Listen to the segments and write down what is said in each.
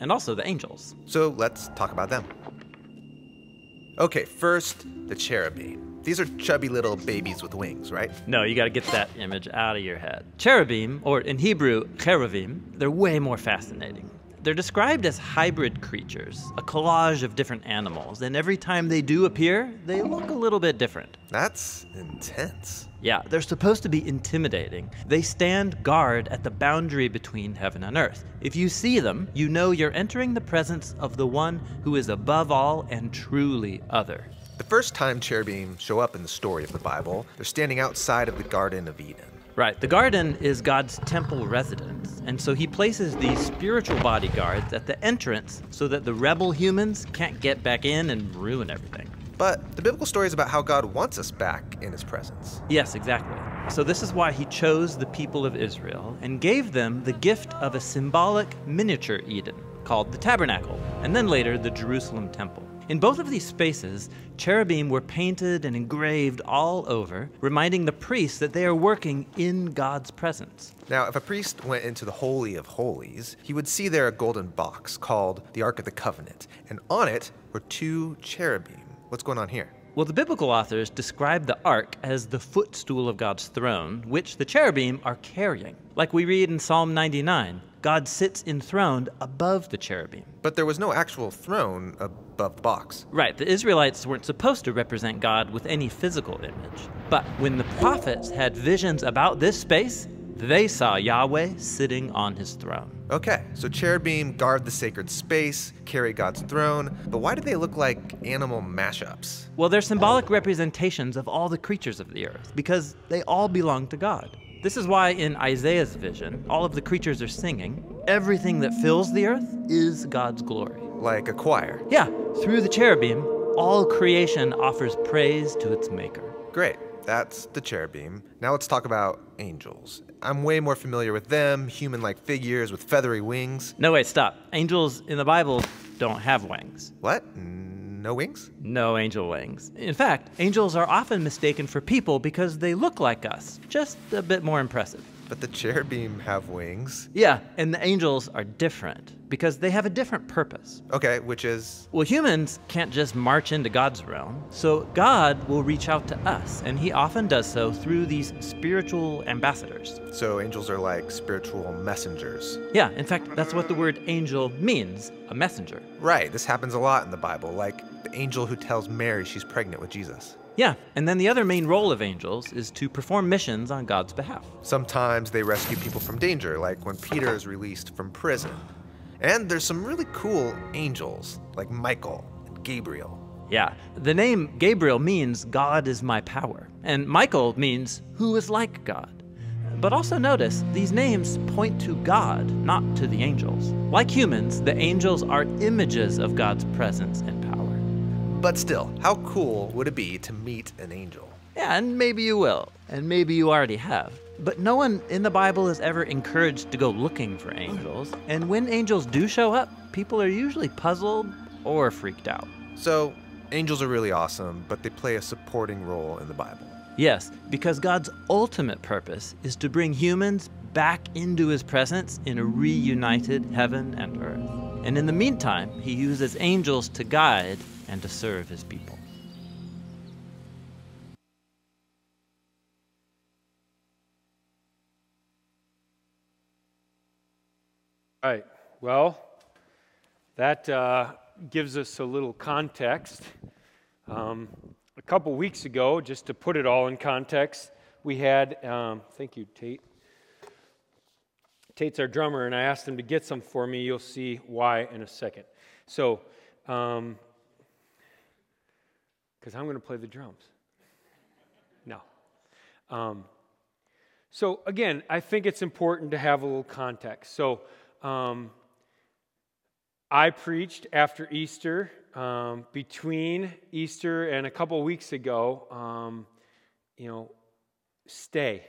and also the angels. So let's talk about them. Okay, first, the cherubim. These are chubby little babies with wings, right? No, you got to get that image out of your head. Cherubim, or in Hebrew, cheruvim, they're way more fascinating. They're described as hybrid creatures, a collage of different animals, and every time they do appear, they look a little bit different. That's intense. Yeah, they're supposed to be intimidating. They stand guard at the boundary between heaven and earth. If you see them, you know you're entering the presence of the one who is above all and truly other. The first time cherubim show up in the story of the Bible, they're standing outside of the Garden of Eden. Right. The garden is God's temple residence, and so he places these spiritual bodyguards at the entrance so that the rebel humans can't get back in and ruin everything. But the biblical story is about how God wants us back in his presence. Yes, exactly. So this is why he chose the people of Israel and gave them the gift of a symbolic miniature Eden called the tabernacle, and then later the Jerusalem temple. In both of these spaces, cherubim were painted and engraved all over, reminding the priests that they are working in God's presence. Now, if a priest went into the Holy of Holies, he would see there a golden box called the Ark of the Covenant, and on it were two cherubim. What's going on here? Well, the biblical authors describe the ark as the footstool of God's throne, which the cherubim are carrying. Like we read in Psalm 99, God sits enthroned above the cherubim. But there was no actual throne above the box. Right, the Israelites weren't supposed to represent God with any physical image. But when the prophets had visions about this space, they saw Yahweh sitting on his throne. Okay, so cherubim guard the sacred space, carry God's throne, but why do they look like animal mashups? Well, they're symbolic representations of all the creatures of the earth because they all belong to God. This is why in Isaiah's vision, all of the creatures are singing. Everything that fills the earth is God's glory. Like a choir. Yeah, through the cherubim, all creation offers praise to its maker. Great. That's the cherubim. Now let's talk about angels. I'm way more familiar with them, human like figures with feathery wings. No, wait, stop. Angels in the Bible don't have wings. What? No wings? No angel wings. In fact, angels are often mistaken for people because they look like us, just a bit more impressive. But the cherubim have wings. Yeah, and the angels are different because they have a different purpose. Okay, which is? Well, humans can't just march into God's realm, so God will reach out to us, and He often does so through these spiritual ambassadors. So angels are like spiritual messengers. Yeah, in fact, that's what the word angel means a messenger. Right, this happens a lot in the Bible, like the angel who tells Mary she's pregnant with Jesus. Yeah, and then the other main role of angels is to perform missions on God's behalf. Sometimes they rescue people from danger, like when Peter is released from prison. And there's some really cool angels, like Michael and Gabriel. Yeah, the name Gabriel means God is my power, and Michael means who is like God. But also notice, these names point to God, not to the angels. Like humans, the angels are images of God's presence and power. But still, how cool would it be to meet an angel? Yeah, and maybe you will, and maybe you already have. But no one in the Bible is ever encouraged to go looking for angels. And when angels do show up, people are usually puzzled or freaked out. So, angels are really awesome, but they play a supporting role in the Bible. Yes, because God's ultimate purpose is to bring humans back into his presence in a reunited heaven and earth. And in the meantime, he uses angels to guide and to serve his people. All right. Well, that uh, gives us a little context. Um, a couple weeks ago, just to put it all in context, we had, um, thank you, Tate. Tate's our drummer, and I asked him to get some for me. You'll see why in a second. So, because I'm going to play the drums. No. Um, so, again, I think it's important to have a little context. So, um, I preached after Easter, um, between Easter and a couple weeks ago, um, you know, stay,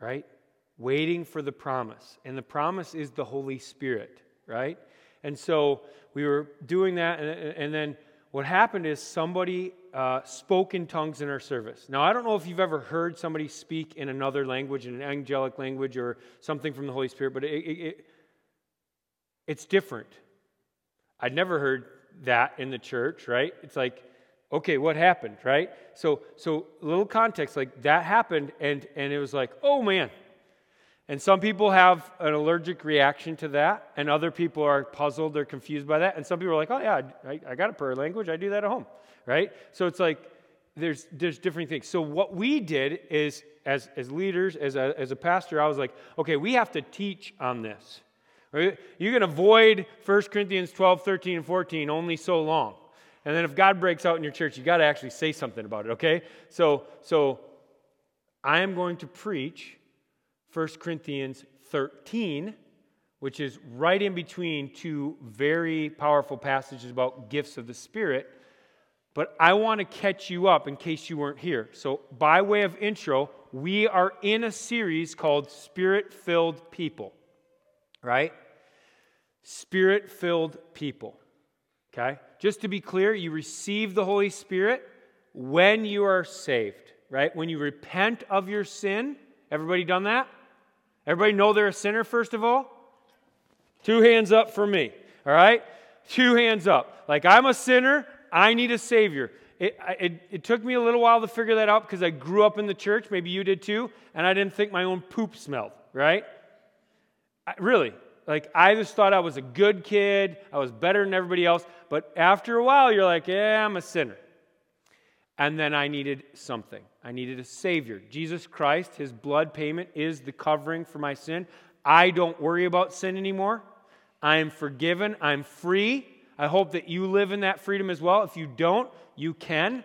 right? Waiting for the promise. And the promise is the Holy Spirit, right? And so we were doing that, and, and then what happened is somebody uh, spoke in tongues in our service. Now, I don't know if you've ever heard somebody speak in another language, in an angelic language, or something from the Holy Spirit, but it, it, it's different. I'd never heard that in the church, right? It's like, okay, what happened, right? So, so little context, like that happened, and and it was like, oh man. And some people have an allergic reaction to that, and other people are puzzled, they're confused by that, and some people are like, oh yeah, I, I got a prayer language, I do that at home, right? So it's like there's there's different things. So what we did is, as as leaders, as a as a pastor, I was like, okay, we have to teach on this. You can avoid 1 Corinthians 12, 13, and 14 only so long. And then if God breaks out in your church, you got to actually say something about it, okay? So, so I am going to preach 1 Corinthians 13, which is right in between two very powerful passages about gifts of the Spirit. But I want to catch you up in case you weren't here. So, by way of intro, we are in a series called Spirit Filled People, right? Spirit filled people, okay? just to be clear, you receive the Holy Spirit when you are saved, right? When you repent of your sin. Everybody done that? Everybody know they're a sinner, first of all? Two hands up for me, all right? Two hands up. Like, I'm a sinner, I need a Savior. It, it, it, took me a little while to figure that out because I grew up in the church. Maybe you did too. And I didn't think my own poop smelled, right? I, really, like, I just thought I was a good kid. I was better than everybody else. But after a while, you're like, yeah, I'm a sinner. And then I needed something. I needed a Savior. Jesus Christ, His blood payment is the covering for my sin. I don't worry about sin anymore. I am forgiven. I'm free. I hope that you live in that freedom as well. If you don't, you can.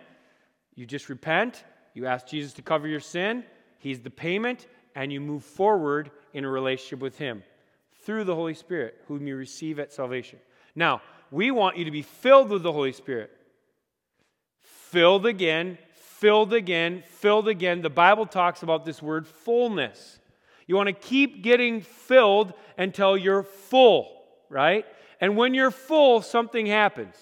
You just repent. You ask Jesus to cover your sin. He's the payment. And you move forward in a relationship with Him through the Holy Spirit, whom you receive at salvation. Now, we want you to be filled with the Holy Spirit. Filled again, filled again, filled again. The Bible talks about this word fullness. You want to keep getting filled until you're full, right? And when you're full, something happens.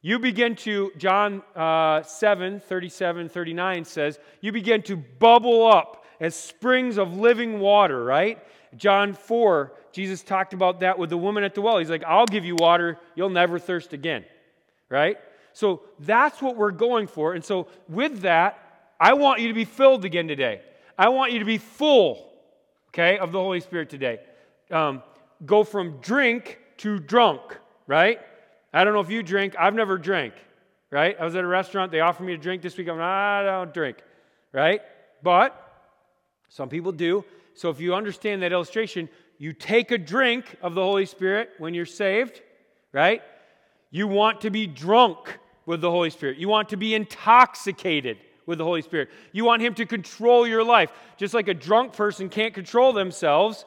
You begin to, John uh, 7 37, 39 says, you begin to bubble up as springs of living water, right? John 4, Jesus talked about that with the woman at the well. He's like, I'll give you water, you'll never thirst again. Right? So that's what we're going for. And so with that, I want you to be filled again today. I want you to be full, okay, of the Holy Spirit today. Um, go from drink to drunk, right? I don't know if you drink. I've never drank, right? I was at a restaurant. They offered me a drink this week. I'm like, I don't drink, right? But some people do. So if you understand that illustration, you take a drink of the Holy Spirit when you're saved, right? You want to be drunk with the Holy Spirit. You want to be intoxicated with the Holy Spirit. You want Him to control your life. Just like a drunk person can't control themselves,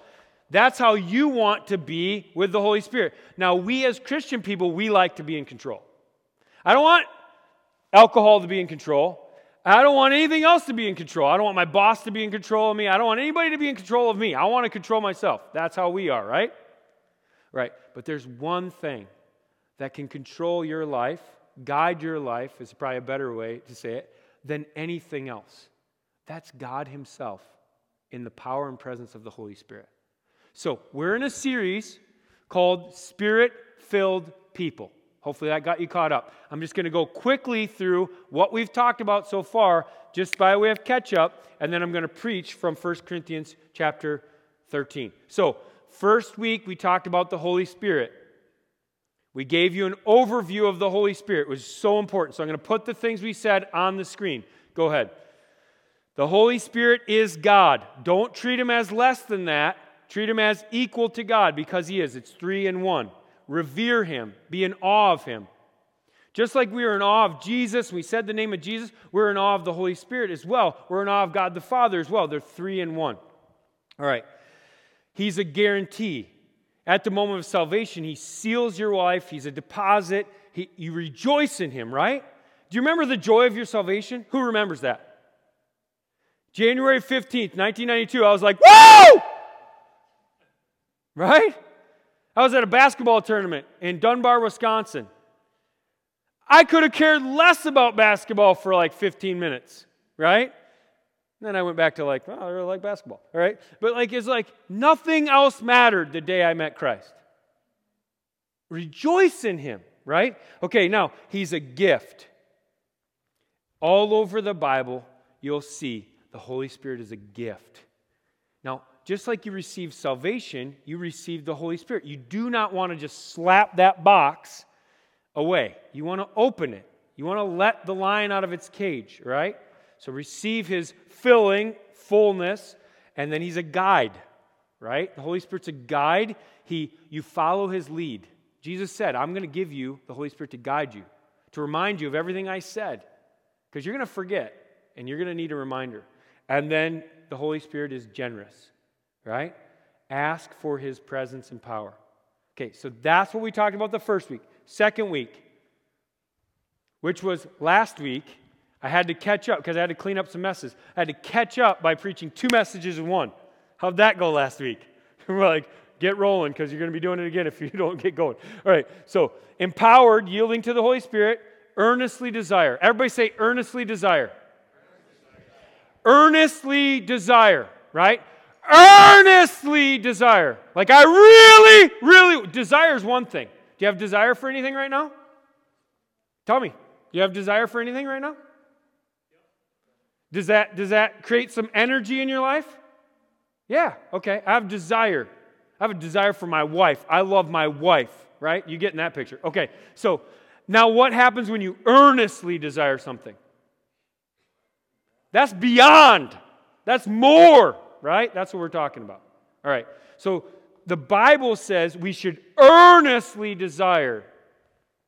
that's how you want to be with the Holy Spirit. Now, we as Christian people, we like to be in control. I don't want alcohol to be in control. I don't want anything else to be in control. I don't want my boss to be in control of me. I don't want anybody to be in control of me. I want to control myself. That's how we are, right? Right. But there's one thing that can control your life, guide your life, is probably a better way to say it, than anything else. That's God Himself in the power and presence of the Holy Spirit. So we're in a series called Spirit Filled People. Hopefully that got you caught up. I'm just going to go quickly through what we've talked about so far, just by way of catch up, and then I'm going to preach from 1 Corinthians chapter 13. So, first week we talked about the Holy Spirit. We gave you an overview of the Holy Spirit. It was so important. So I'm going to put the things we said on the screen. Go ahead. The Holy Spirit is God. Don't treat him as less than that. Treat him as equal to God because he is. It's three in one revere him, be in awe of him. Just like we are in awe of Jesus, we said the name of Jesus, we're in awe of the Holy Spirit as well. We're in awe of God the Father as well. They're three in one. All right. He's a guarantee. At the moment of salvation, He seals your life, He's a deposit. He, you rejoice in Him, right? Do you remember the joy of your salvation? Who remembers that? January 15th, 1992, I was like, whoa! Right? I was at a basketball tournament in Dunbar, Wisconsin. I could have cared less about basketball for like 15 minutes, right? Then I went back to like, oh, I really like basketball, all right? But like, it's like nothing else mattered the day I met Christ. Rejoice in him, right? Okay, now, he's a gift. All over the Bible, you'll see the Holy Spirit is a gift. Now, just like you receive salvation, you receive the Holy Spirit. You do not want to just slap that box away. You want to open it. You want to let the lion out of its cage, right? So receive his filling, fullness, and then he's a guide, right? The Holy Spirit's a guide. He you follow his lead. Jesus said, "I'm going to give you the Holy Spirit to guide you, to remind you of everything I said, because you're going to forget and you're going to need a reminder." And then the Holy Spirit is generous right? Ask for his presence and power. Okay, so that's what we talked about the first week. Second week, which was last week, I had to catch up because I had to clean up some messes. I had to catch up by preaching two messages in one. How'd that go last week? We're like, get rolling because you're going to be doing it again if you don't get going. All right, so empowered, yielding to the Holy Spirit, earnestly desire. Everybody say, earnestly desire. Earnestly desire, right? earnestly desire. Like I really, really desire is one thing. Do you have desire for anything right now? Tell me. Do you have desire for anything right now? Does that does that create some energy in your life? Yeah, okay. I have desire. I have a desire for my wife. I love my wife, right? You get in that picture. Okay. So, now what happens when you earnestly desire something? That's beyond. That's more right? That's what we're talking about. All right. So the Bible says we should earnestly desire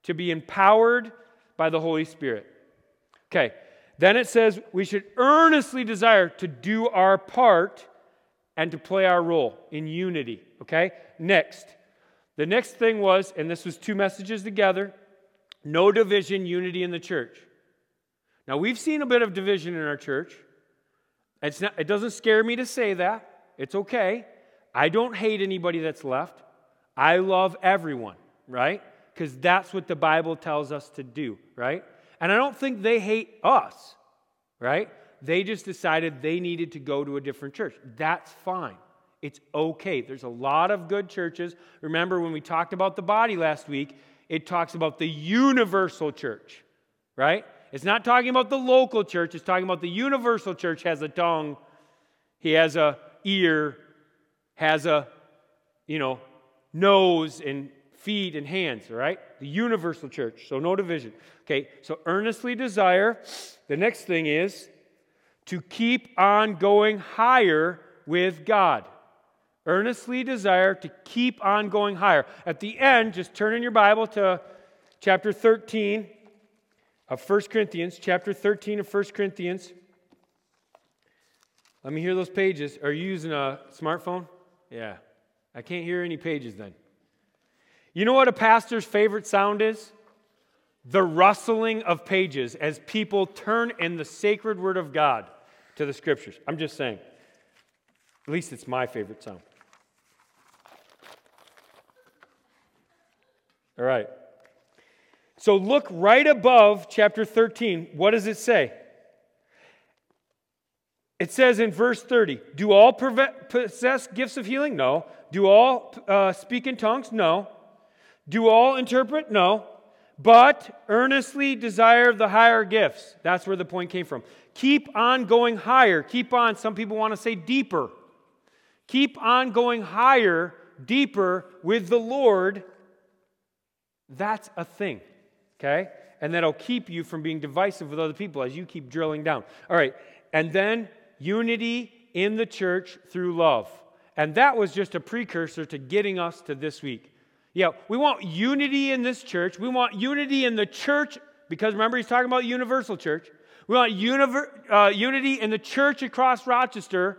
to be empowered by the Holy Spirit. Okay. Then it says we should earnestly desire to do our part and to play our role in unity. Okay? Next. The next thing was, and this was two messages together no division, unity in the church. Now, we've seen a bit of division in our church. It's not, it doesn't scare me to say that. It's okay. I don't hate anybody that's left. I love everyone, right? Because that's what the Bible tells us to do, right? And I don't think they hate us, right? They just decided they needed to go to a different church. That's fine. It's okay. There's a lot of good churches. Remember when we talked about the body last week, it talks about the universal church, right? It's not talking about the local church, it's talking about the universal church has a tongue, he has a ear, has a, you know, nose and feet and hands, all right? The universal church. So no division. Okay, so earnestly desire. The next thing is to keep on going higher with God. Earnestly desire to keep on going higher. At the end, just turn in your Bible to chapter 13 of 1 Corinthians, chapter 13 of 1 Corinthians. Let me hear those pages. Are you using a smartphone? Yeah. I can't hear any pages then. You know what a pastor's favorite sound is? The rustling of pages as people turn in the sacred word of God to the scriptures. I'm just saying. At least it's my favorite sound. All right. So look right above chapter 13. What does it say? It says in verse 30 Do all possess gifts of healing? No. Do all uh, speak in tongues? No. Do all interpret? No. But earnestly desire the higher gifts. That's where the point came from. Keep on going higher. Keep on, some people want to say deeper. Keep on going higher, deeper with the Lord. That's a thing okay? And that'll keep you from being divisive with other people as you keep drilling down. All right, and then unity in the church through love. And that was just a precursor to getting us to this week. Yeah, we want unity in this church. We want unity in the church, because remember, he's talking about universal church. We want univer- uh, unity in the church across Rochester,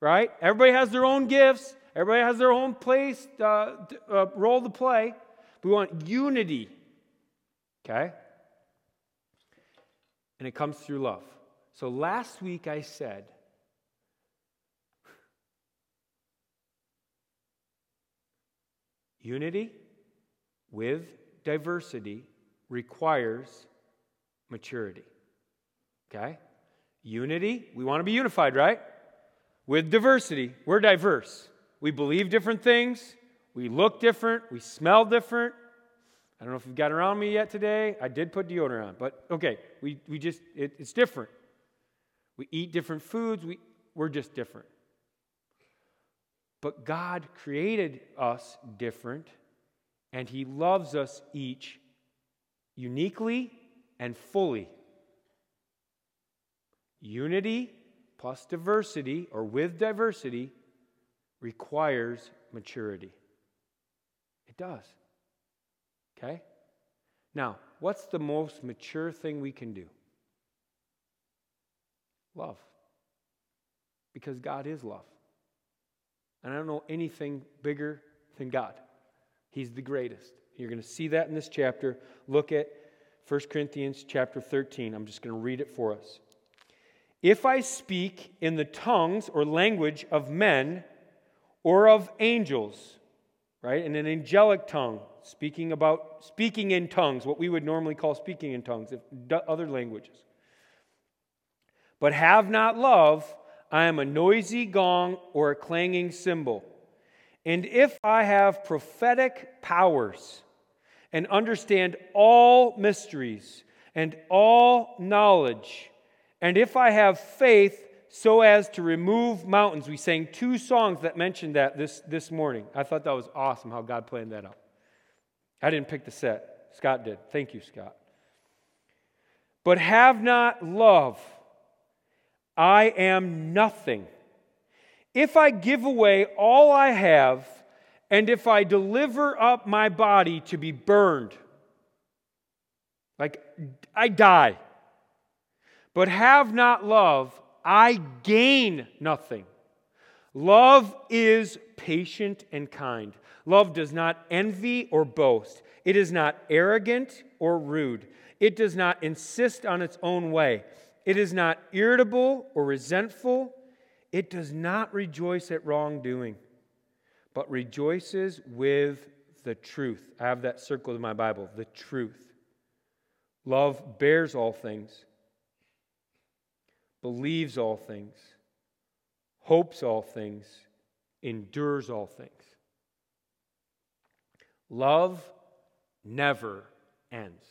right? Everybody has their own gifts, everybody has their own place, uh, uh, role to play. We want unity Okay? And it comes through love. So last week I said, unity with diversity requires maturity. Okay? Unity, we want to be unified, right? With diversity, we're diverse. We believe different things, we look different, we smell different. I don't know if you've got around me yet today. I did put deodorant on, but okay, we, we just, it, it's different. We eat different foods, we, we're just different. But God created us different, and He loves us each uniquely and fully. Unity plus diversity, or with diversity, requires maturity. It does. Okay? Now, what's the most mature thing we can do? Love. Because God is love. And I don't know anything bigger than God. He's the greatest. You're going to see that in this chapter. Look at 1 Corinthians chapter 13. I'm just going to read it for us. If I speak in the tongues or language of men or of angels, right? In an angelic tongue, speaking about speaking in tongues, what we would normally call speaking in tongues, if other languages. But have not love, I am a noisy gong or a clanging cymbal. And if I have prophetic powers and understand all mysteries and all knowledge, and if I have faith so as to remove mountains, we sang two songs that mentioned that this, this morning. I thought that was awesome how God planned that out. I didn't pick the set, Scott did. Thank you, Scott. But have not love I am nothing. If I give away all I have, and if I deliver up my body to be burned, like I die, but have not love, I gain nothing. Love is patient and kind. Love does not envy or boast. It is not arrogant or rude. It does not insist on its own way. It is not irritable or resentful. It does not rejoice at wrongdoing, but rejoices with the truth. I have that circled in my Bible the truth. Love bears all things, believes all things, hopes all things, endures all things. Love never ends.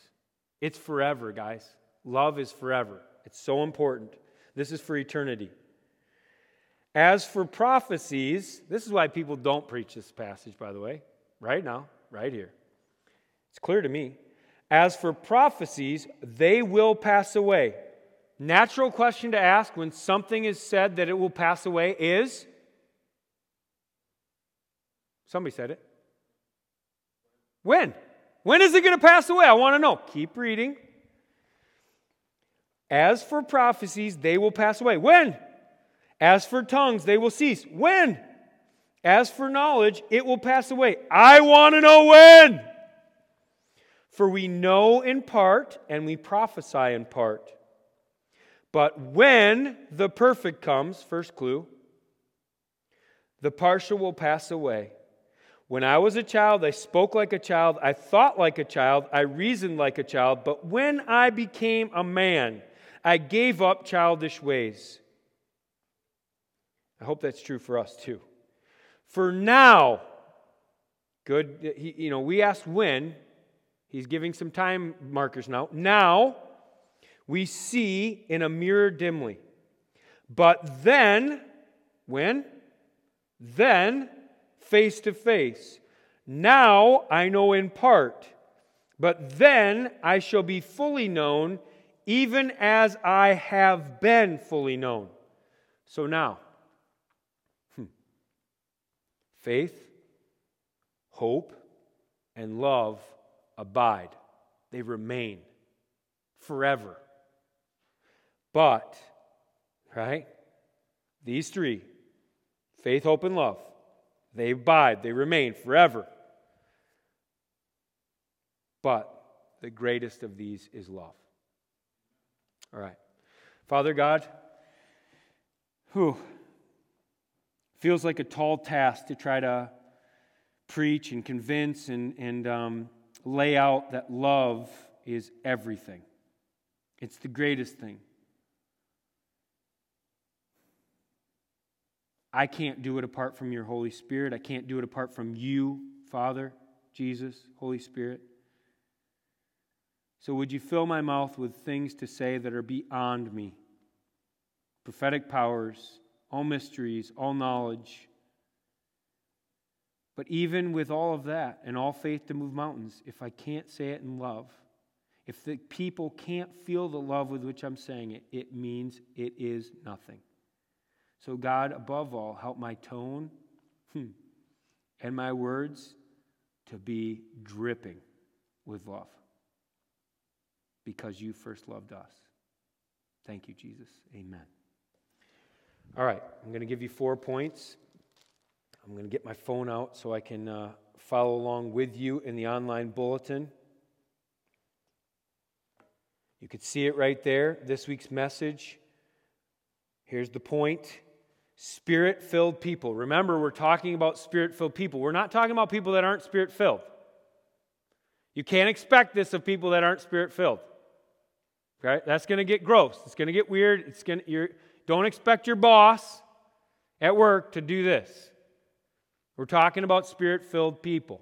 It's forever, guys. Love is forever. It's so important. This is for eternity. As for prophecies, this is why people don't preach this passage, by the way, right now, right here. It's clear to me. As for prophecies, they will pass away. Natural question to ask when something is said that it will pass away is somebody said it. When? When is it going to pass away? I want to know. Keep reading. As for prophecies, they will pass away. When? As for tongues, they will cease. When? As for knowledge, it will pass away. I want to know when. For we know in part and we prophesy in part. But when the perfect comes, first clue, the partial will pass away. When I was a child, I spoke like a child, I thought like a child, I reasoned like a child. But when I became a man, I gave up childish ways. I hope that's true for us too. For now, good, he, you know, we asked when. He's giving some time markers now. Now, we see in a mirror dimly. But then, when? Then, face to face. Now I know in part, but then I shall be fully known even as I have been fully known. So now, hmm, faith, hope, and love abide, they remain forever. But, right, these three faith, hope, and love they abide, they remain forever. But the greatest of these is love. All right. Father God, who feels like a tall task to try to preach and convince and, and um, lay out that love is everything. It's the greatest thing. I can't do it apart from your Holy Spirit. I can't do it apart from you Father, Jesus, Holy Spirit. So would you fill my mouth with things to say that are beyond me? Prophetic powers, all mysteries, all knowledge. But even with all of that and all faith to move mountains, if I can't say it in love, if the people can't feel the love with which I'm saying it, it means it is nothing. So, God, above all, help my tone hmm, and my words to be dripping with love because you first loved us. Thank you, Jesus. Amen. All right, I'm going to give you four points. I'm going to get my phone out so I can uh, follow along with you in the online bulletin. You could see it right there, this week's message. Here's the point Spirit filled people. Remember, we're talking about spirit filled people. We're not talking about people that aren't spirit filled. You can't expect this of people that aren't spirit filled. Okay? That's going to get gross. It's going to get weird. It's going to, don't expect your boss at work to do this. We're talking about spirit filled people.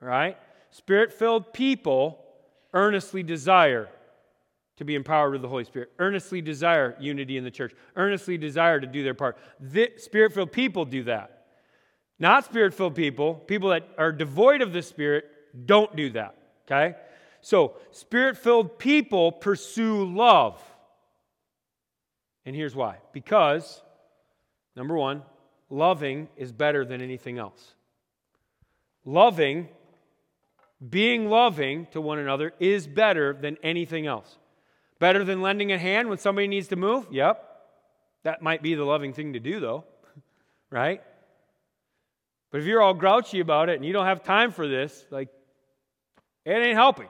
right? Spirit filled people earnestly desire to be empowered with the Holy Spirit, earnestly desire unity in the church, earnestly desire to do their part. Spirit filled people do that. Not spirit filled people, people that are devoid of the Spirit, don't do that. Okay? So, spirit filled people pursue love. And here's why because, number one, loving is better than anything else. Loving, being loving to one another, is better than anything else. Better than lending a hand when somebody needs to move? Yep. That might be the loving thing to do, though, right? But if you're all grouchy about it and you don't have time for this, like, it ain't helping,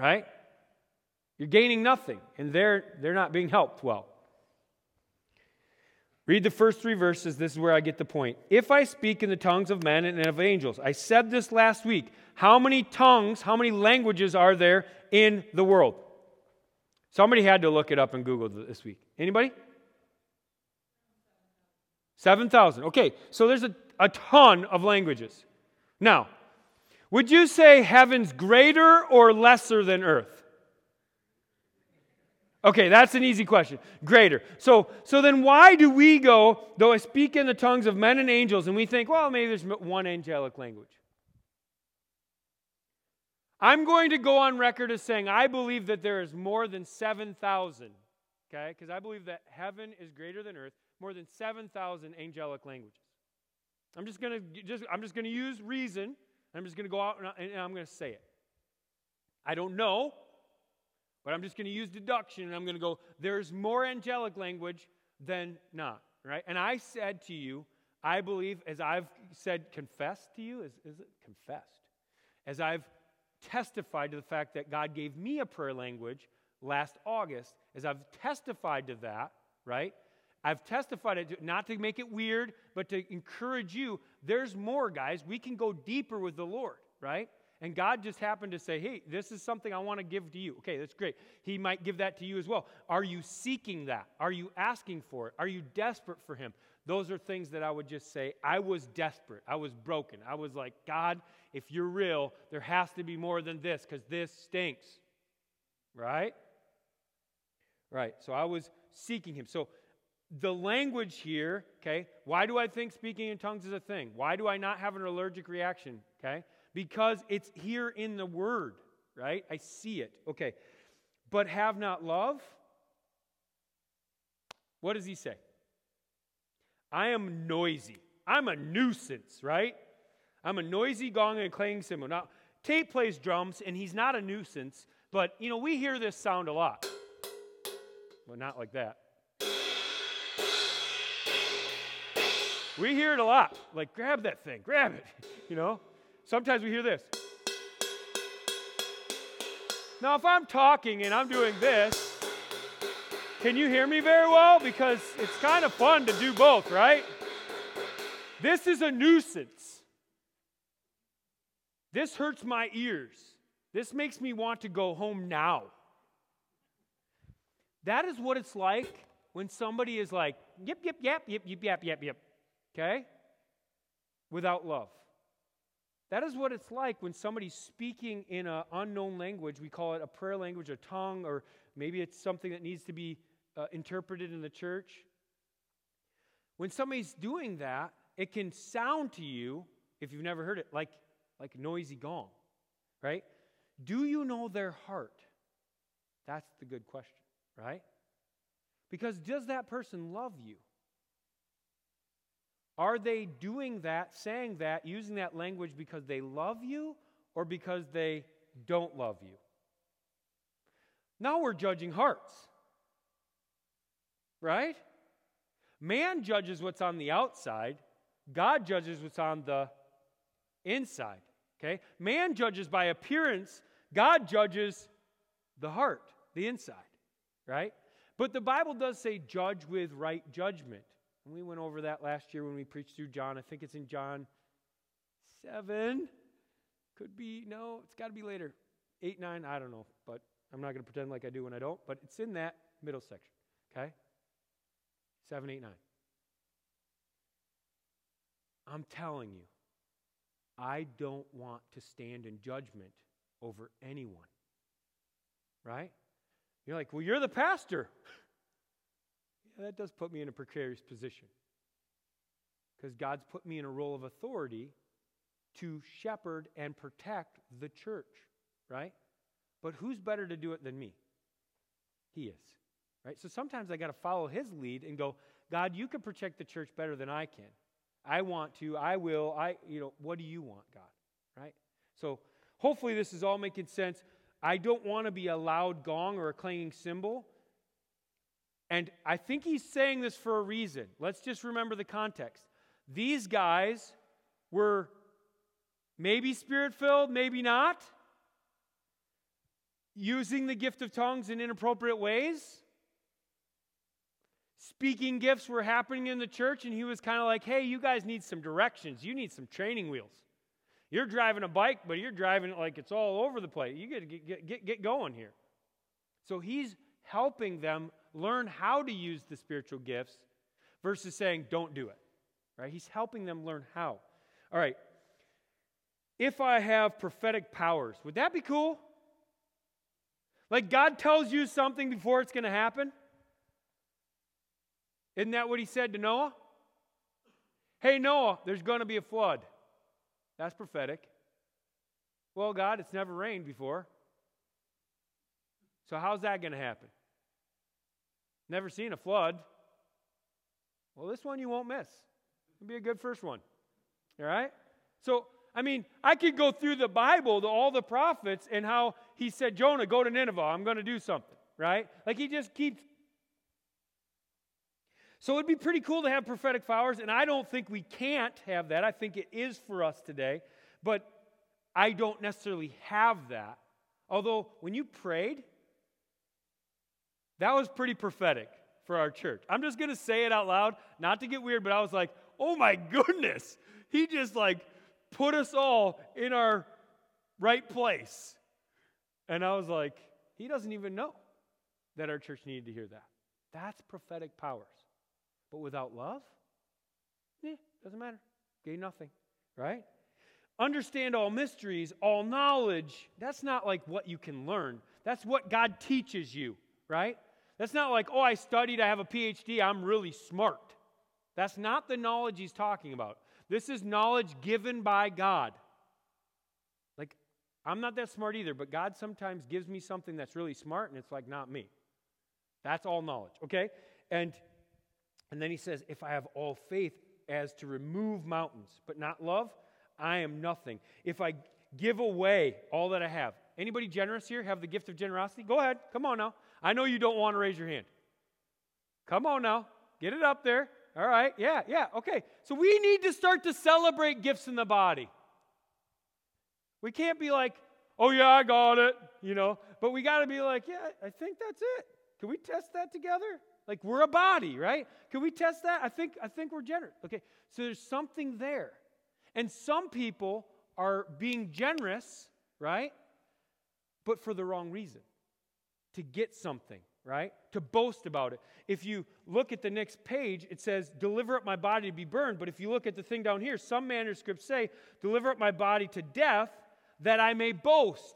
right? You're gaining nothing, and they're, they're not being helped well. Read the first three verses. This is where I get the point. If I speak in the tongues of men and of angels, I said this last week. How many tongues, how many languages are there in the world? Somebody had to look it up and Google this week. Anybody? 7,000. Okay, so there's a, a ton of languages. Now, would you say heaven's greater or lesser than earth? Okay, that's an easy question. Greater. So, so then why do we go, though I speak in the tongues of men and angels, and we think, well, maybe there's one angelic language? I'm going to go on record as saying I believe that there is more than 7,000, okay? Because I believe that heaven is greater than earth, more than 7,000 angelic languages. I'm just going to just I'm just going to use reason. I'm just going to go out and I'm going to say it. I don't know, but I'm just going to use deduction and I'm going to go there's more angelic language than not, right? And I said to you, I believe as I've said confessed to you, is, is it confessed? As I've testified to the fact that God gave me a prayer language last August, as I've testified to that, right? I've testified to not to make it weird, but to encourage you. There's more, guys. We can go deeper with the Lord, right? And God just happened to say, hey, this is something I want to give to you. Okay, that's great. He might give that to you as well. Are you seeking that? Are you asking for it? Are you desperate for Him? Those are things that I would just say, I was desperate. I was broken. I was like, God, if you're real, there has to be more than this because this stinks. Right? Right. So I was seeking him. So the language here, okay, why do I think speaking in tongues is a thing? Why do I not have an allergic reaction? Okay? Because it's here in the word, right? I see it. Okay. But have not love? What does he say? I am noisy. I'm a nuisance, right? I'm a noisy gong and a clanging cymbal. Now, Tate plays drums, and he's not a nuisance, but you know we hear this sound a lot. Well, not like that. We hear it a lot. Like, grab that thing, grab it. You know. Sometimes we hear this. Now, if I'm talking and I'm doing this, can you hear me very well? Because it's kind of fun to do both, right? This is a nuisance. This hurts my ears. This makes me want to go home now. That is what it's like when somebody is like, yip, yip, yap, yip, yip, yap, yap, yip. Okay? Without love. That is what it's like when somebody's speaking in an unknown language. We call it a prayer language, a tongue, or maybe it's something that needs to be uh, interpreted in the church. When somebody's doing that, it can sound to you, if you've never heard it, like, like noisy gong, right? Do you know their heart? That's the good question, right? Because does that person love you? Are they doing that, saying that, using that language because they love you or because they don't love you? Now we're judging hearts. Right? Man judges what's on the outside, God judges what's on the inside. Okay? Man judges by appearance, God judges the heart, the inside. Right? But the Bible does say judge with right judgment. And we went over that last year when we preached through John. I think it's in John 7. Could be, no, it's got to be later. 8, 9, I don't know. But I'm not going to pretend like I do when I don't. But it's in that middle section. Okay? 7, 8, 9. I'm telling you, I don't want to stand in judgment over anyone. Right? You're like, well, you're the pastor. yeah, that does put me in a precarious position. Because God's put me in a role of authority to shepherd and protect the church, right? But who's better to do it than me? He is, right? So sometimes I got to follow his lead and go, God, you can protect the church better than I can. I want to, I will, I, you know, what do you want, God, right? So hopefully this is all making sense. I don't want to be a loud gong or a clanging cymbal. And I think he's saying this for a reason. Let's just remember the context. These guys were maybe spirit filled, maybe not, using the gift of tongues in inappropriate ways. Speaking gifts were happening in the church, and he was kind of like, hey, you guys need some directions. You need some training wheels. You're driving a bike, but you're driving it like it's all over the place. You got to get, get, get going here. So he's helping them learn how to use the spiritual gifts versus saying, don't do it. Right? He's helping them learn how. All right. If I have prophetic powers, would that be cool? Like God tells you something before it's going to happen? Isn't that what he said to Noah? Hey, Noah, there's going to be a flood. That's prophetic. Well, God, it's never rained before. So, how's that going to happen? Never seen a flood. Well, this one you won't miss. It'll be a good first one. All right? So, I mean, I could go through the Bible to all the prophets and how he said, Jonah, go to Nineveh. I'm going to do something, right? Like he just keeps. So it'd be pretty cool to have prophetic powers, and I don't think we can't have that. I think it is for us today, but I don't necessarily have that. Although, when you prayed, that was pretty prophetic for our church. I'm just going to say it out loud, not to get weird, but I was like, oh my goodness. He just like put us all in our right place. And I was like, he doesn't even know that our church needed to hear that. That's prophetic powers. But without love, eh, doesn't matter. Gain nothing, right? Understand all mysteries, all knowledge. That's not like what you can learn. That's what God teaches you, right? That's not like, oh, I studied, I have a PhD, I'm really smart. That's not the knowledge he's talking about. This is knowledge given by God. Like, I'm not that smart either, but God sometimes gives me something that's really smart, and it's like, not me. That's all knowledge, okay? And and then he says, If I have all faith as to remove mountains, but not love, I am nothing. If I give away all that I have, anybody generous here have the gift of generosity? Go ahead. Come on now. I know you don't want to raise your hand. Come on now. Get it up there. All right. Yeah, yeah. Okay. So we need to start to celebrate gifts in the body. We can't be like, oh, yeah, I got it, you know, but we got to be like, yeah, I think that's it. Can we test that together? Like we're a body, right? Can we test that? I think I think we're generous. Okay. So there's something there. And some people are being generous, right? But for the wrong reason. To get something. right? To boast about it. If you look at the next page, it says, Deliver up my body to be burned. But if you look at the thing down here, some manuscripts say, Deliver up my body to death that I may boast.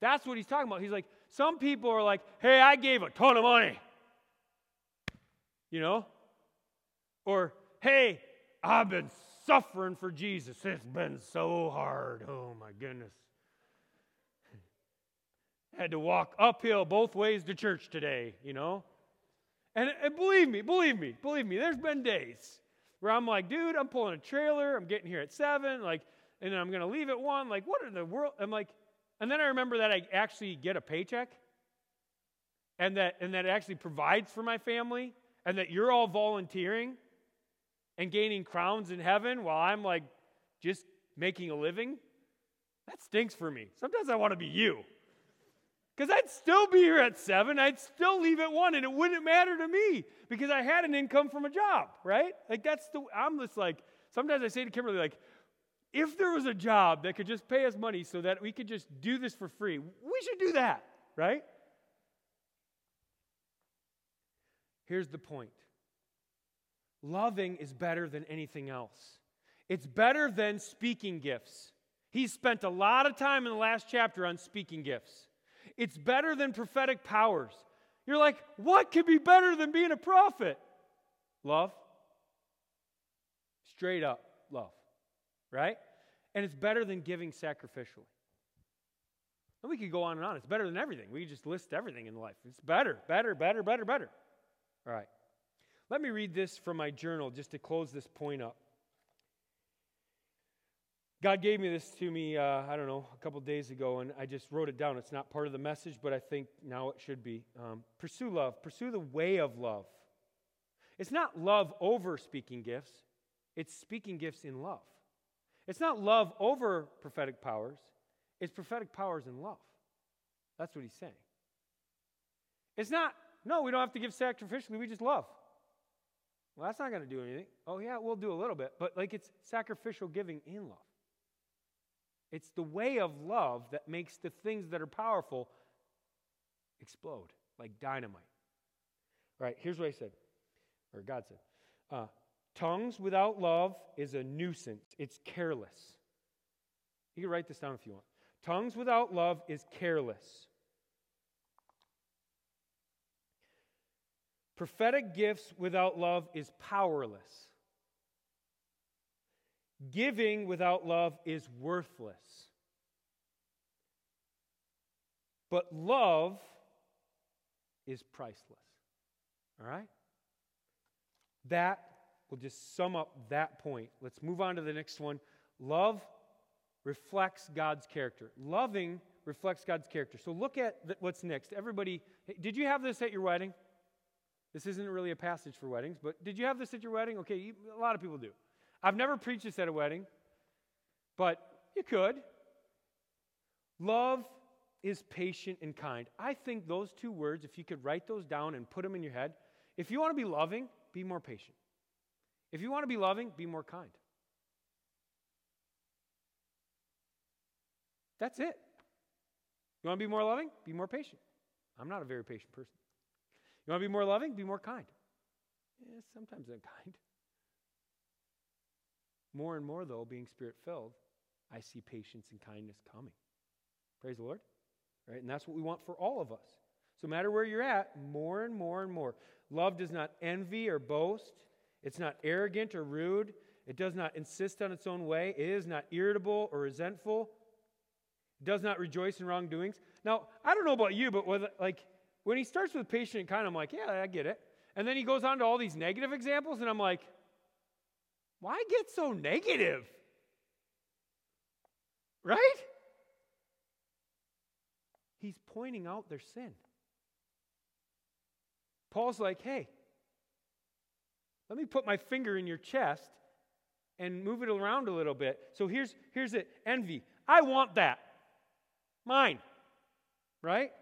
That's what he's talking about. He's like, Some people are like, Hey, I gave a ton of money. You know? Or, Hey, I've been suffering for Jesus. It's been so hard. Oh, my goodness. Had to walk uphill both ways to church today, you know? And, and believe me, believe me, believe me, there's been days where I'm like, dude, I'm pulling a trailer, I'm getting here at seven, like, and then I'm gonna leave at one. Like, what in the world? I'm like, and then I remember that I actually get a paycheck and that and that actually provides for my family, and that you're all volunteering and gaining crowns in heaven while I'm like just making a living. That stinks for me. Sometimes I want to be you. Because I'd still be here at seven, I'd still leave at one, and it wouldn't matter to me because I had an income from a job, right? Like that's the I'm just like sometimes I say to Kimberly, like, if there was a job that could just pay us money so that we could just do this for free, we should do that, right? Here's the point. Loving is better than anything else. It's better than speaking gifts. He spent a lot of time in the last chapter on speaking gifts. It's better than prophetic powers. You're like, what could be better than being a prophet? Love. Straight up love. Right? And it's better than giving sacrificially. And we could go on and on. It's better than everything. We just list everything in life. It's better, better, better, better, better. All right. Let me read this from my journal just to close this point up. God gave me this to me, uh, I don't know, a couple days ago, and I just wrote it down. It's not part of the message, but I think now it should be. Um, pursue love, pursue the way of love. It's not love over speaking gifts, it's speaking gifts in love. It's not love over prophetic powers, it's prophetic powers in love. That's what he's saying. It's not, no, we don't have to give sacrificially, we just love. Well, that's not going to do anything. Oh, yeah, we'll do a little bit, but like it's sacrificial giving in love. It's the way of love that makes the things that are powerful explode like dynamite. All right, here's what I said, or God said. Uh, tongues without love is a nuisance, it's careless. You can write this down if you want. Tongues without love is careless. Prophetic gifts without love is powerless. Giving without love is worthless. But love is priceless. All right? That will just sum up that point. Let's move on to the next one. Love reflects God's character. Loving reflects God's character. So look at what's next. Everybody, did you have this at your wedding? This isn't really a passage for weddings, but did you have this at your wedding? Okay, a lot of people do. I've never preached this at a wedding, but you could. Love is patient and kind. I think those two words, if you could write those down and put them in your head, if you want to be loving, be more patient. If you want to be loving, be more kind. That's it. You want to be more loving? Be more patient. I'm not a very patient person. You want to be more loving? Be more kind. Yeah, sometimes I'm kind. More and more, though, being spirit filled, I see patience and kindness coming. Praise the Lord. Right? And that's what we want for all of us. So, no matter where you're at, more and more and more. Love does not envy or boast, it's not arrogant or rude, it does not insist on its own way, it is not irritable or resentful, it does not rejoice in wrongdoings. Now, I don't know about you, but with, like when he starts with patient and kind, I'm like, yeah, I get it. And then he goes on to all these negative examples, and I'm like, why get so negative? Right? He's pointing out their sin. Paul's like, hey, let me put my finger in your chest and move it around a little bit. So here's, here's it envy. I want that. Mine. Right?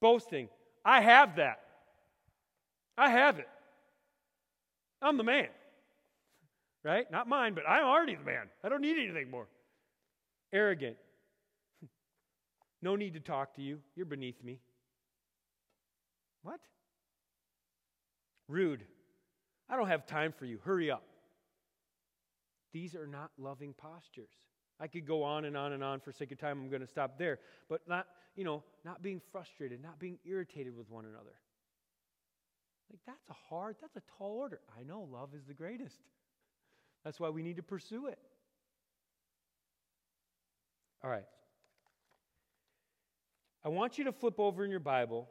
Boasting. I have that. I have it. I'm the man right? Not mine, but I'm already the man. I don't need anything more. Arrogant. No need to talk to you. You're beneath me. What? Rude. I don't have time for you. Hurry up. These are not loving postures. I could go on and on and on for sake of time. I'm going to stop there. But not, you know, not being frustrated, not being irritated with one another. Like, that's a hard, that's a tall order. I know love is the greatest. That's why we need to pursue it. All right. I want you to flip over in your Bible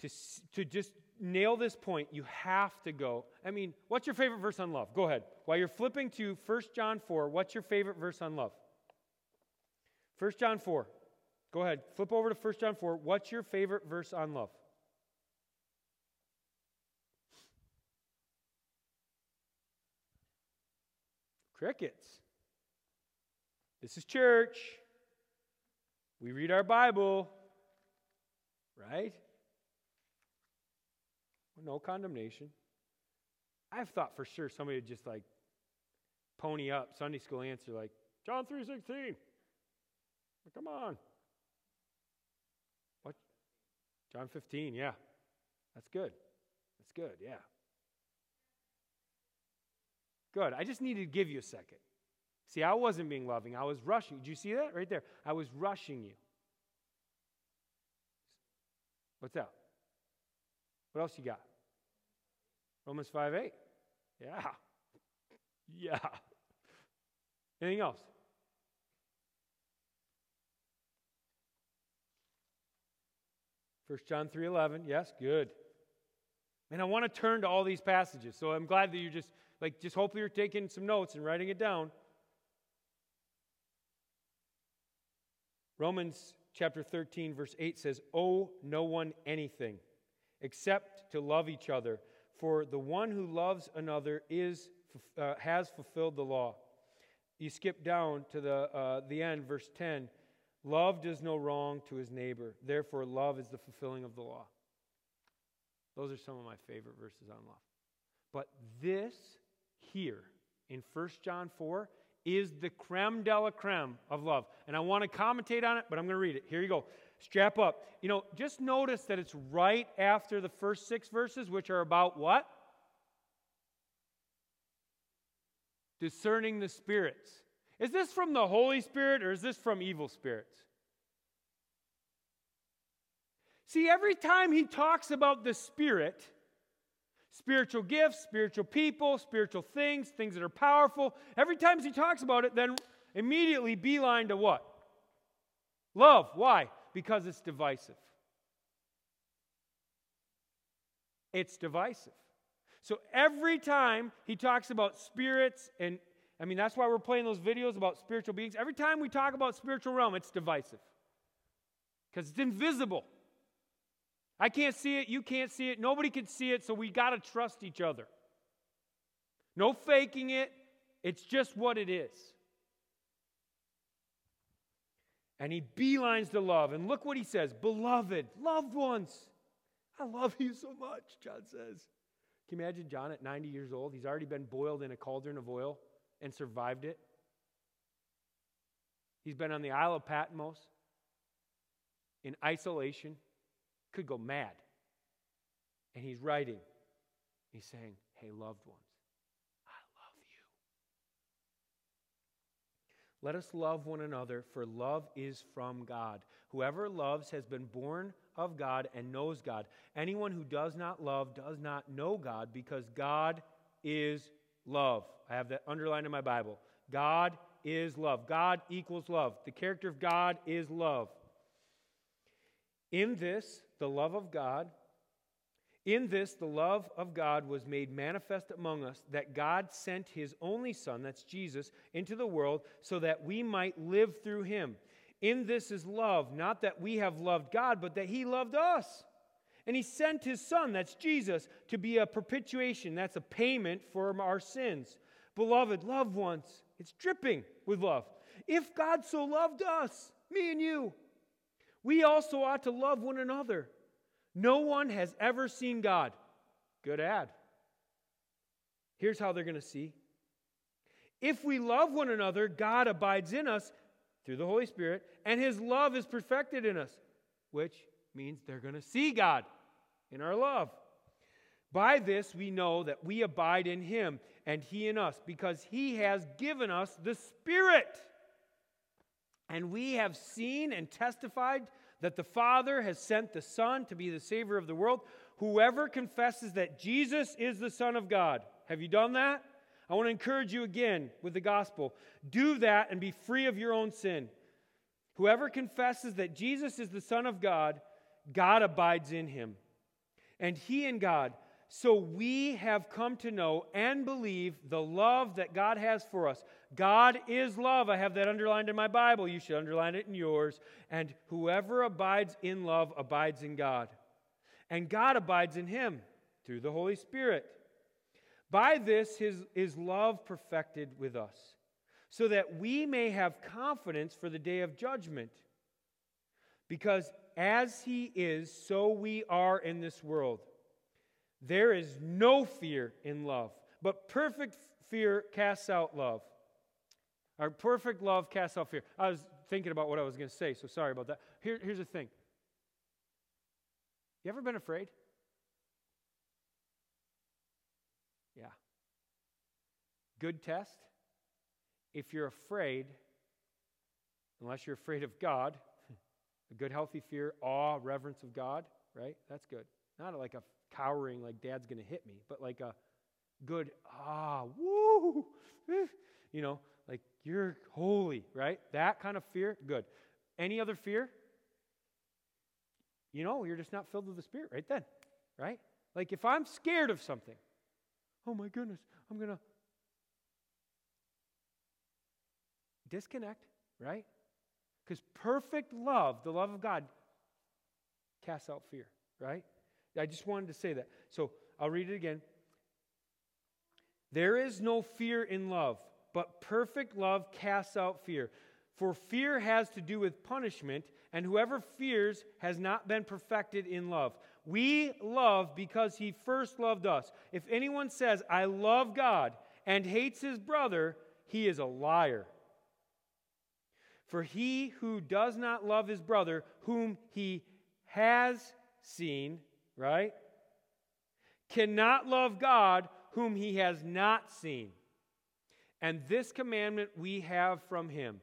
to, to just nail this point. You have to go. I mean, what's your favorite verse on love? Go ahead. While you're flipping to 1 John 4, what's your favorite verse on love? 1 John 4. Go ahead. Flip over to 1 John 4. What's your favorite verse on love? Crickets. This is church. We read our Bible, right? No condemnation. I've thought for sure somebody would just like pony up Sunday school answer like John 3:16. Come on. What? John 15, yeah. That's good. That's good, yeah. Good. I just needed to give you a second. See, I wasn't being loving. I was rushing. Did you see that right there? I was rushing you. What's that? What else you got? Romans 5 8. Yeah. Yeah. Anything else? First John 3:11. Yes, good. And I want to turn to all these passages. So I'm glad that you just like just hopefully you're taking some notes and writing it down. Romans chapter 13 verse 8 says, "Owe no one anything except to love each other, for the one who loves another is uh, has fulfilled the law." You skip down to the uh, the end verse 10. Love does no wrong to his neighbor. Therefore love is the fulfilling of the law. Those are some of my favorite verses on love. But this here in 1 John 4 is the creme de la creme of love. And I want to commentate on it, but I'm going to read it. Here you go. Strap up. You know, just notice that it's right after the first six verses, which are about what? Discerning the spirits. Is this from the Holy Spirit or is this from evil spirits? See, every time he talks about the Spirit, spiritual gifts, spiritual people, spiritual things, things that are powerful, every time he talks about it, then immediately beeline to what? Love. Why? Because it's divisive. It's divisive. So every time he talks about spirits, and I mean, that's why we're playing those videos about spiritual beings. Every time we talk about spiritual realm, it's divisive because it's invisible. I can't see it, you can't see it, nobody can see it, so we got to trust each other. No faking it, it's just what it is. And he beelines to love. And look what he says Beloved, loved ones, I love you so much, John says. Can you imagine John at 90 years old? He's already been boiled in a cauldron of oil and survived it. He's been on the Isle of Patmos in isolation could go mad. And he's writing. He's saying, Hey, loved ones, I love you. Let us love one another, for love is from God. Whoever loves has been born of God and knows God. Anyone who does not love does not know God, because God is love. I have that underlined in my Bible. God is love. God equals love. The character of God is love. In this, the love of God, in this, the love of God was made manifest among us that God sent his only Son, that's Jesus, into the world so that we might live through him. In this is love, not that we have loved God, but that he loved us. And he sent his Son, that's Jesus, to be a propitiation, that's a payment for our sins. Beloved, loved ones, it's dripping with love. If God so loved us, me and you, we also ought to love one another. No one has ever seen God. Good ad. Here's how they're going to see. If we love one another, God abides in us through the Holy Spirit, and his love is perfected in us, which means they're going to see God in our love. By this we know that we abide in him and he in us, because he has given us the Spirit. And we have seen and testified that the Father has sent the Son to be the Savior of the world. Whoever confesses that Jesus is the Son of God. Have you done that? I want to encourage you again with the gospel. Do that and be free of your own sin. Whoever confesses that Jesus is the Son of God, God abides in him, and he in God. So we have come to know and believe the love that God has for us. God is love. I have that underlined in my Bible. You should underline it in yours. And whoever abides in love abides in God. And God abides in him through the Holy Spirit. By this his, is love perfected with us, so that we may have confidence for the day of judgment. Because as he is, so we are in this world. There is no fear in love, but perfect fear casts out love. Our perfect love casts out fear. I was thinking about what I was going to say, so sorry about that. Here, here's the thing. You ever been afraid? Yeah. Good test. If you're afraid, unless you're afraid of God, a good, healthy fear, awe, reverence of God, right? That's good. Not like a cowering, like dad's going to hit me, but like a good, ah, woo, you know, like you're holy, right? That kind of fear, good. Any other fear? You know, you're just not filled with the Spirit right then, right? Like if I'm scared of something, oh my goodness, I'm going to disconnect, right? Because perfect love, the love of God, casts out fear, right? I just wanted to say that. So I'll read it again. There is no fear in love, but perfect love casts out fear. For fear has to do with punishment, and whoever fears has not been perfected in love. We love because he first loved us. If anyone says, I love God, and hates his brother, he is a liar. For he who does not love his brother, whom he has seen, right, cannot love God, whom he has not seen. And this commandment we have from him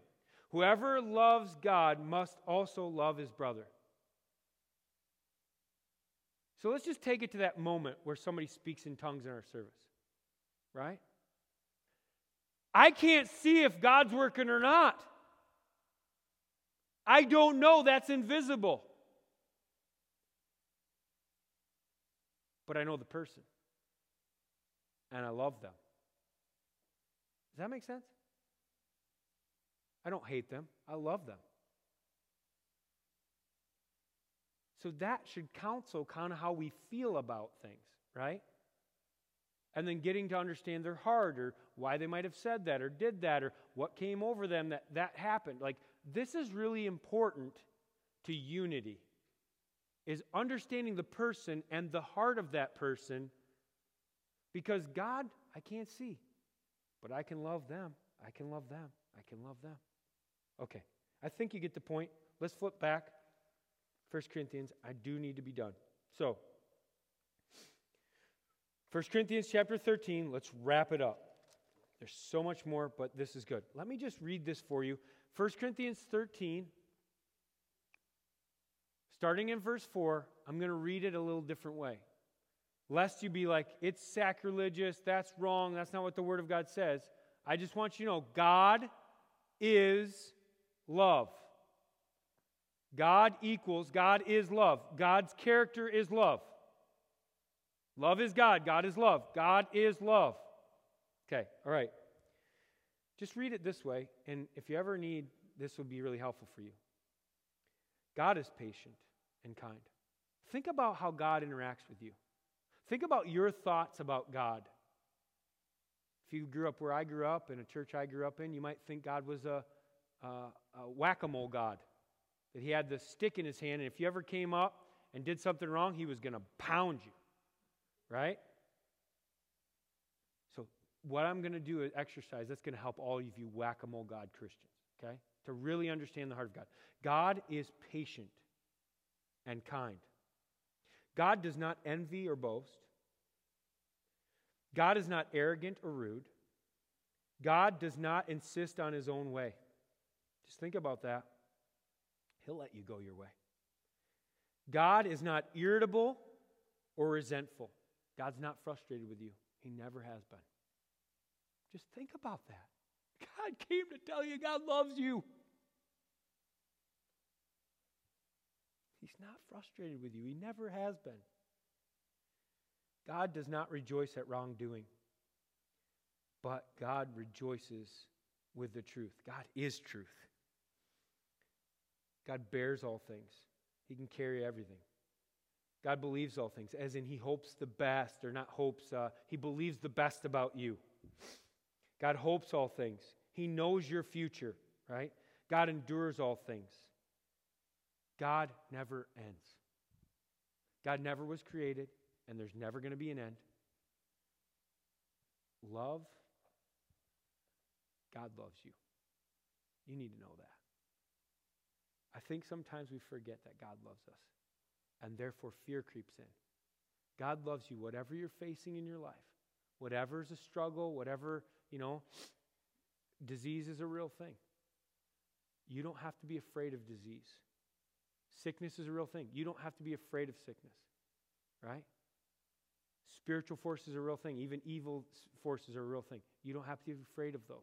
whoever loves God must also love his brother. So let's just take it to that moment where somebody speaks in tongues in our service, right? I can't see if God's working or not. I don't know. That's invisible. But I know the person. And I love them. Does that make sense? I don't hate them, I love them. So that should counsel kind of how we feel about things, right? And then getting to understand their heart or why they might have said that or did that or what came over them that that happened. Like this is really important to unity is understanding the person and the heart of that person because God, I can't see, but I can love them. I can love them. I can love them. Okay, I think you get the point. Let's flip back. 1 Corinthians, I do need to be done. So, 1 Corinthians chapter 13, let's wrap it up. There's so much more, but this is good. Let me just read this for you. 1 Corinthians 13, starting in verse 4, I'm going to read it a little different way. Lest you be like, it's sacrilegious, that's wrong, that's not what the Word of God says. I just want you to know God is love. God equals, God is love. God's character is love. Love is God. God is love. God is love. Okay, all right. Just read it this way, and if you ever need, this will be really helpful for you. God is patient and kind. Think about how God interacts with you. Think about your thoughts about God. If you grew up where I grew up, in a church I grew up in, you might think God was a, a, a whack a mole God, that he had the stick in his hand, and if you ever came up and did something wrong, he was going to pound you, right? So, what I'm going to do is exercise that's going to help all of you whack a mole God Christians, okay? To really understand the heart of God. God is patient and kind. God does not envy or boast. God is not arrogant or rude. God does not insist on his own way. Just think about that. He'll let you go your way. God is not irritable or resentful. God's not frustrated with you. He never has been. Just think about that. God came to tell you God loves you. He's not frustrated with you, He never has been. God does not rejoice at wrongdoing, but God rejoices with the truth. God is truth. God bears all things, He can carry everything. God believes all things, as in He hopes the best, or not hopes, uh, He believes the best about you. God hopes all things. He knows your future, right? God endures all things. God never ends. God never was created, and there's never going to be an end. Love, God loves you. You need to know that. I think sometimes we forget that God loves us, and therefore fear creeps in. God loves you, whatever you're facing in your life, whatever is a struggle, whatever, you know, disease is a real thing. You don't have to be afraid of disease. Sickness is a real thing. You don't have to be afraid of sickness, right? Spiritual forces are a real thing. Even evil forces are a real thing. You don't have to be afraid of those.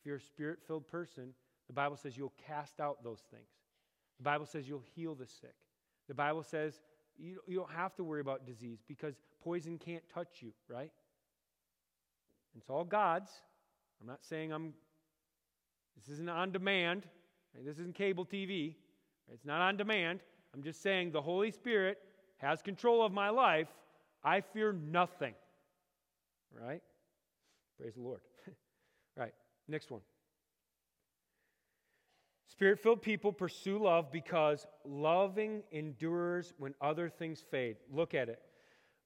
If you're a spirit filled person, the Bible says you'll cast out those things. The Bible says you'll heal the sick. The Bible says you, you don't have to worry about disease because poison can't touch you, right? It's all God's. I'm not saying I'm, this isn't on demand. Right? This isn't cable TV. It's not on demand. I'm just saying the Holy Spirit has control of my life. I fear nothing. Right? Praise the Lord. right. Next one. Spirit filled people pursue love because loving endures when other things fade. Look at it.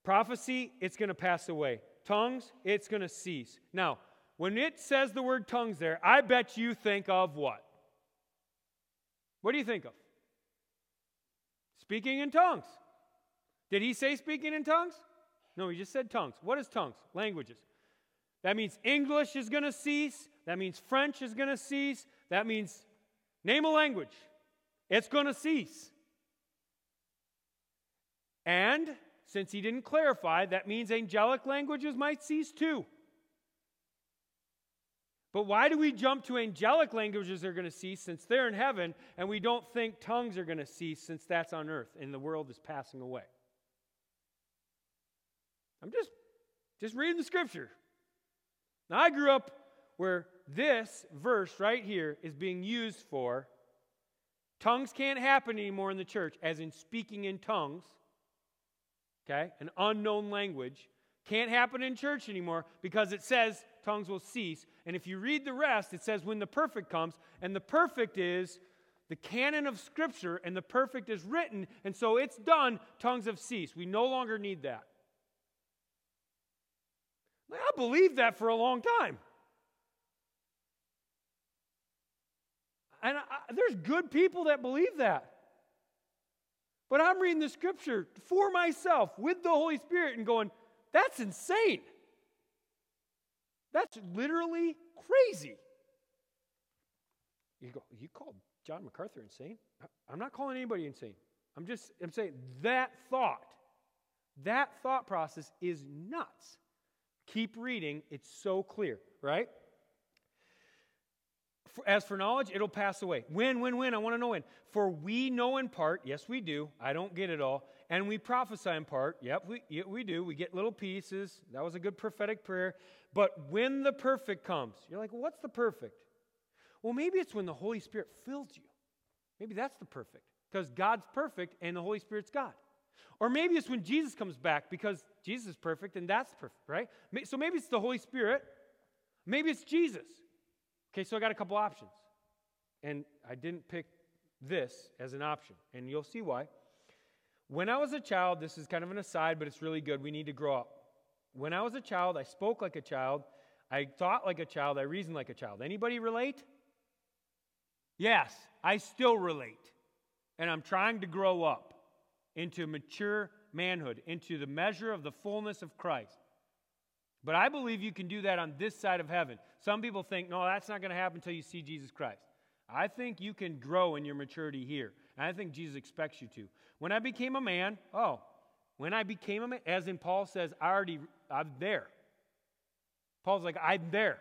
Prophecy, it's going to pass away. Tongues, it's going to cease. Now, when it says the word tongues there, I bet you think of what? What do you think of? Speaking in tongues. Did he say speaking in tongues? No, he just said tongues. What is tongues? Languages. That means English is going to cease. That means French is going to cease. That means name a language. It's going to cease. And since he didn't clarify, that means angelic languages might cease too. But why do we jump to angelic languages are going to cease since they're in heaven, and we don't think tongues are going to cease since that's on earth and the world is passing away? I'm just just reading the scripture. Now I grew up where this verse right here is being used for tongues can't happen anymore in the church as in speaking in tongues. Okay? An unknown language can't happen in church anymore because it says tongues will cease. And if you read the rest, it says when the perfect comes, and the perfect is the canon of Scripture, and the perfect is written, and so it's done, tongues have ceased. We no longer need that. I believed that for a long time. And I, there's good people that believe that. But I'm reading the scripture for myself with the Holy Spirit and going, that's insane. That's literally crazy. You go, you called John MacArthur insane? I'm not calling anybody insane. I'm just I'm saying that thought, that thought process is nuts. Keep reading, it's so clear, right? As for knowledge, it'll pass away. When, when, when? I want to know when. For we know in part, yes, we do. I don't get it all. And we prophesy in part. Yep, we, yeah, we do. We get little pieces. That was a good prophetic prayer. But when the perfect comes, you're like, what's the perfect? Well, maybe it's when the Holy Spirit fills you. Maybe that's the perfect because God's perfect and the Holy Spirit's God. Or maybe it's when Jesus comes back because Jesus is perfect and that's perfect, right? So maybe it's the Holy Spirit. Maybe it's Jesus. Okay, so I got a couple options. And I didn't pick this as an option, and you'll see why. When I was a child, this is kind of an aside, but it's really good. We need to grow up. When I was a child, I spoke like a child, I thought like a child, I reasoned like a child. Anybody relate? Yes, I still relate. and I'm trying to grow up into mature manhood, into the measure of the fullness of Christ. But I believe you can do that on this side of heaven. Some people think, no, that's not going to happen until you see Jesus Christ. I think you can grow in your maturity here. And I think Jesus expects you to. When I became a man, oh, when I became a man, as in Paul says, I already, I'm there. Paul's like, I'm there.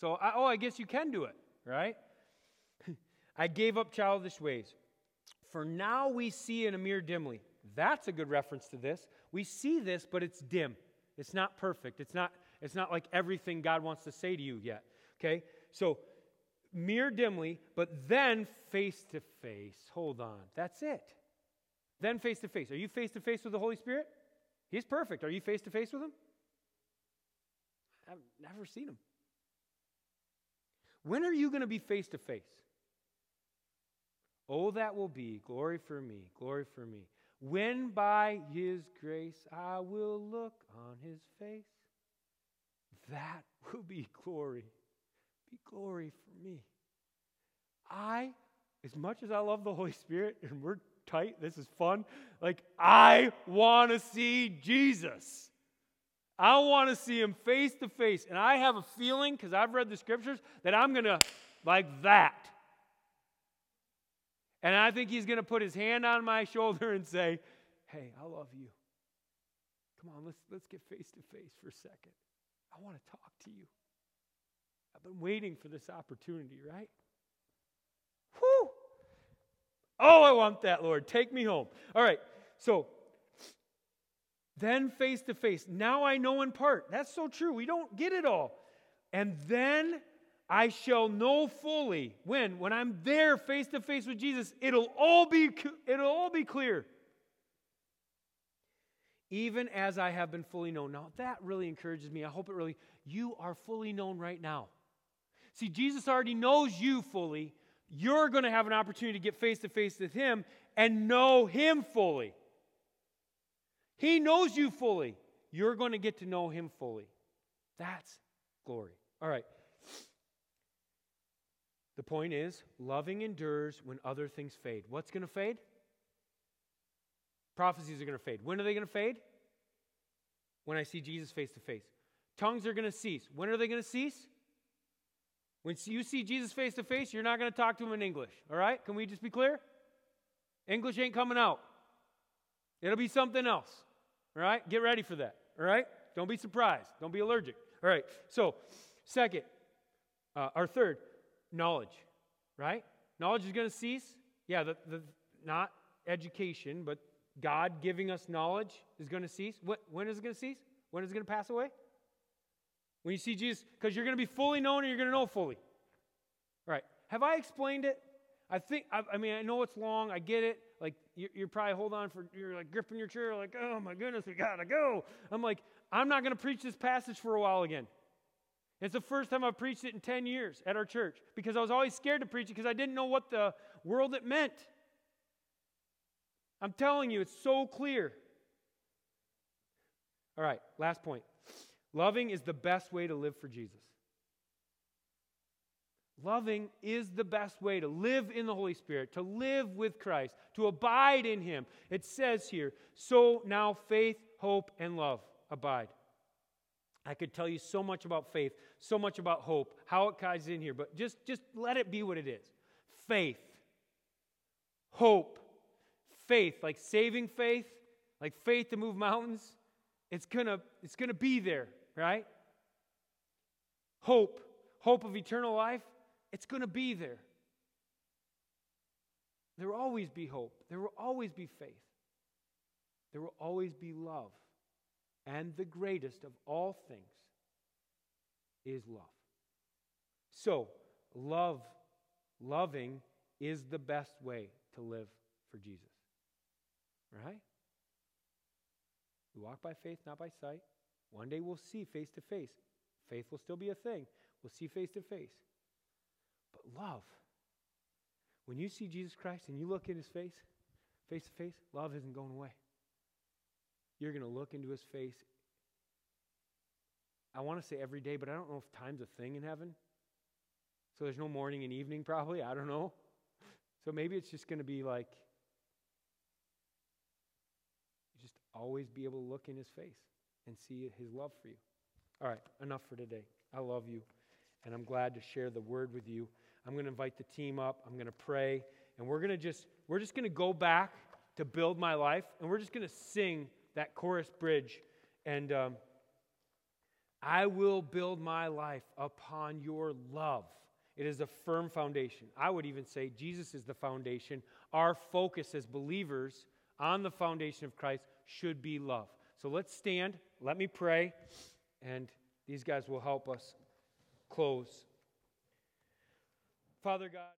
So, I, oh, I guess you can do it, right? I gave up childish ways. For now we see in a mirror dimly. That's a good reference to this. We see this, but it's dim. It's not perfect. It's not, it's not like everything God wants to say to you yet. Okay? So, mirror dimly, but then face to face. Hold on. That's it. Then face to face. Are you face to face with the Holy Spirit? He's perfect. Are you face to face with him? I've never seen him. When are you going to be face to face? Oh, that will be glory for me, glory for me. When by his grace I will look on his face, that will be glory. Be glory for me. I, as much as I love the Holy Spirit, and we're tight, this is fun, like, I want to see Jesus. I want to see him face to face. And I have a feeling, because I've read the scriptures, that I'm going to, like that. And I think he's going to put his hand on my shoulder and say, Hey, I love you. Come on, let's, let's get face to face for a second. I want to talk to you. I've been waiting for this opportunity, right? Whew! Oh, I want that, Lord. Take me home. All right, so then face to face. Now I know in part. That's so true. We don't get it all. And then I shall know fully when when I'm there face to face with Jesus, it'll all be it'll all be clear. Even as I have been fully known. Now that really encourages me. I hope it really you are fully known right now. See, Jesus already knows you fully. You're going to have an opportunity to get face to face with him and know him fully. He knows you fully. You're going to get to know him fully. That's glory. All right. The point is, loving endures when other things fade. What's going to fade? Prophecies are going to fade. When are they going to fade? When I see Jesus face to face. Tongues are going to cease. When are they going to cease? When you see Jesus face to face, you're not going to talk to him in English. All right? Can we just be clear? English ain't coming out. It'll be something else. All right? Get ready for that. All right? Don't be surprised. Don't be allergic. All right. So, second, uh, our third, knowledge, right? Knowledge is going to cease. Yeah, the, the, not education, but God giving us knowledge is going to cease. What, when is it going to cease? When is it going to pass away? When you see Jesus, because you're going to be fully known and you're going to know fully. All right. Have I explained it? I think, I, I mean, I know it's long. I get it. Like, you're, you're probably hold on for, you're like gripping your chair, like, oh my goodness, we got to go. I'm like, I'm not going to preach this passage for a while again. It's the first time I've preached it in 10 years at our church because I was always scared to preach it because I didn't know what the world it meant. I'm telling you, it's so clear. All right, last point. Loving is the best way to live for Jesus. Loving is the best way to live in the Holy Spirit, to live with Christ, to abide in Him. It says here, so now faith, hope, and love abide. I could tell you so much about faith, so much about hope, how it ties in here, but just, just let it be what it is. Faith, hope, faith, like saving faith, like faith to move mountains, it's gonna, it's gonna be there, right? Hope, hope of eternal life, it's gonna be there. There will always be hope. There will always be faith. There will always be love. And the greatest of all things is love. So, love, loving is the best way to live for Jesus. Right? We walk by faith, not by sight. One day we'll see face to face. Faith will still be a thing. We'll see face to face. But love, when you see Jesus Christ and you look in his face, face to face, love isn't going away. You're going to look into his face. I want to say every day, but I don't know if time's a thing in heaven. So there's no morning and evening, probably. I don't know. So maybe it's just going to be like, just always be able to look in his face and see his love for you. All right, enough for today. I love you, and I'm glad to share the word with you. I'm going to invite the team up. I'm going to pray, and we're going to just we're just going to go back to build my life, and we're just going to sing that chorus bridge, and um, I will build my life upon your love. It is a firm foundation. I would even say Jesus is the foundation. Our focus as believers on the foundation of Christ should be love. So let's stand. Let me pray, and these guys will help us close. Father God.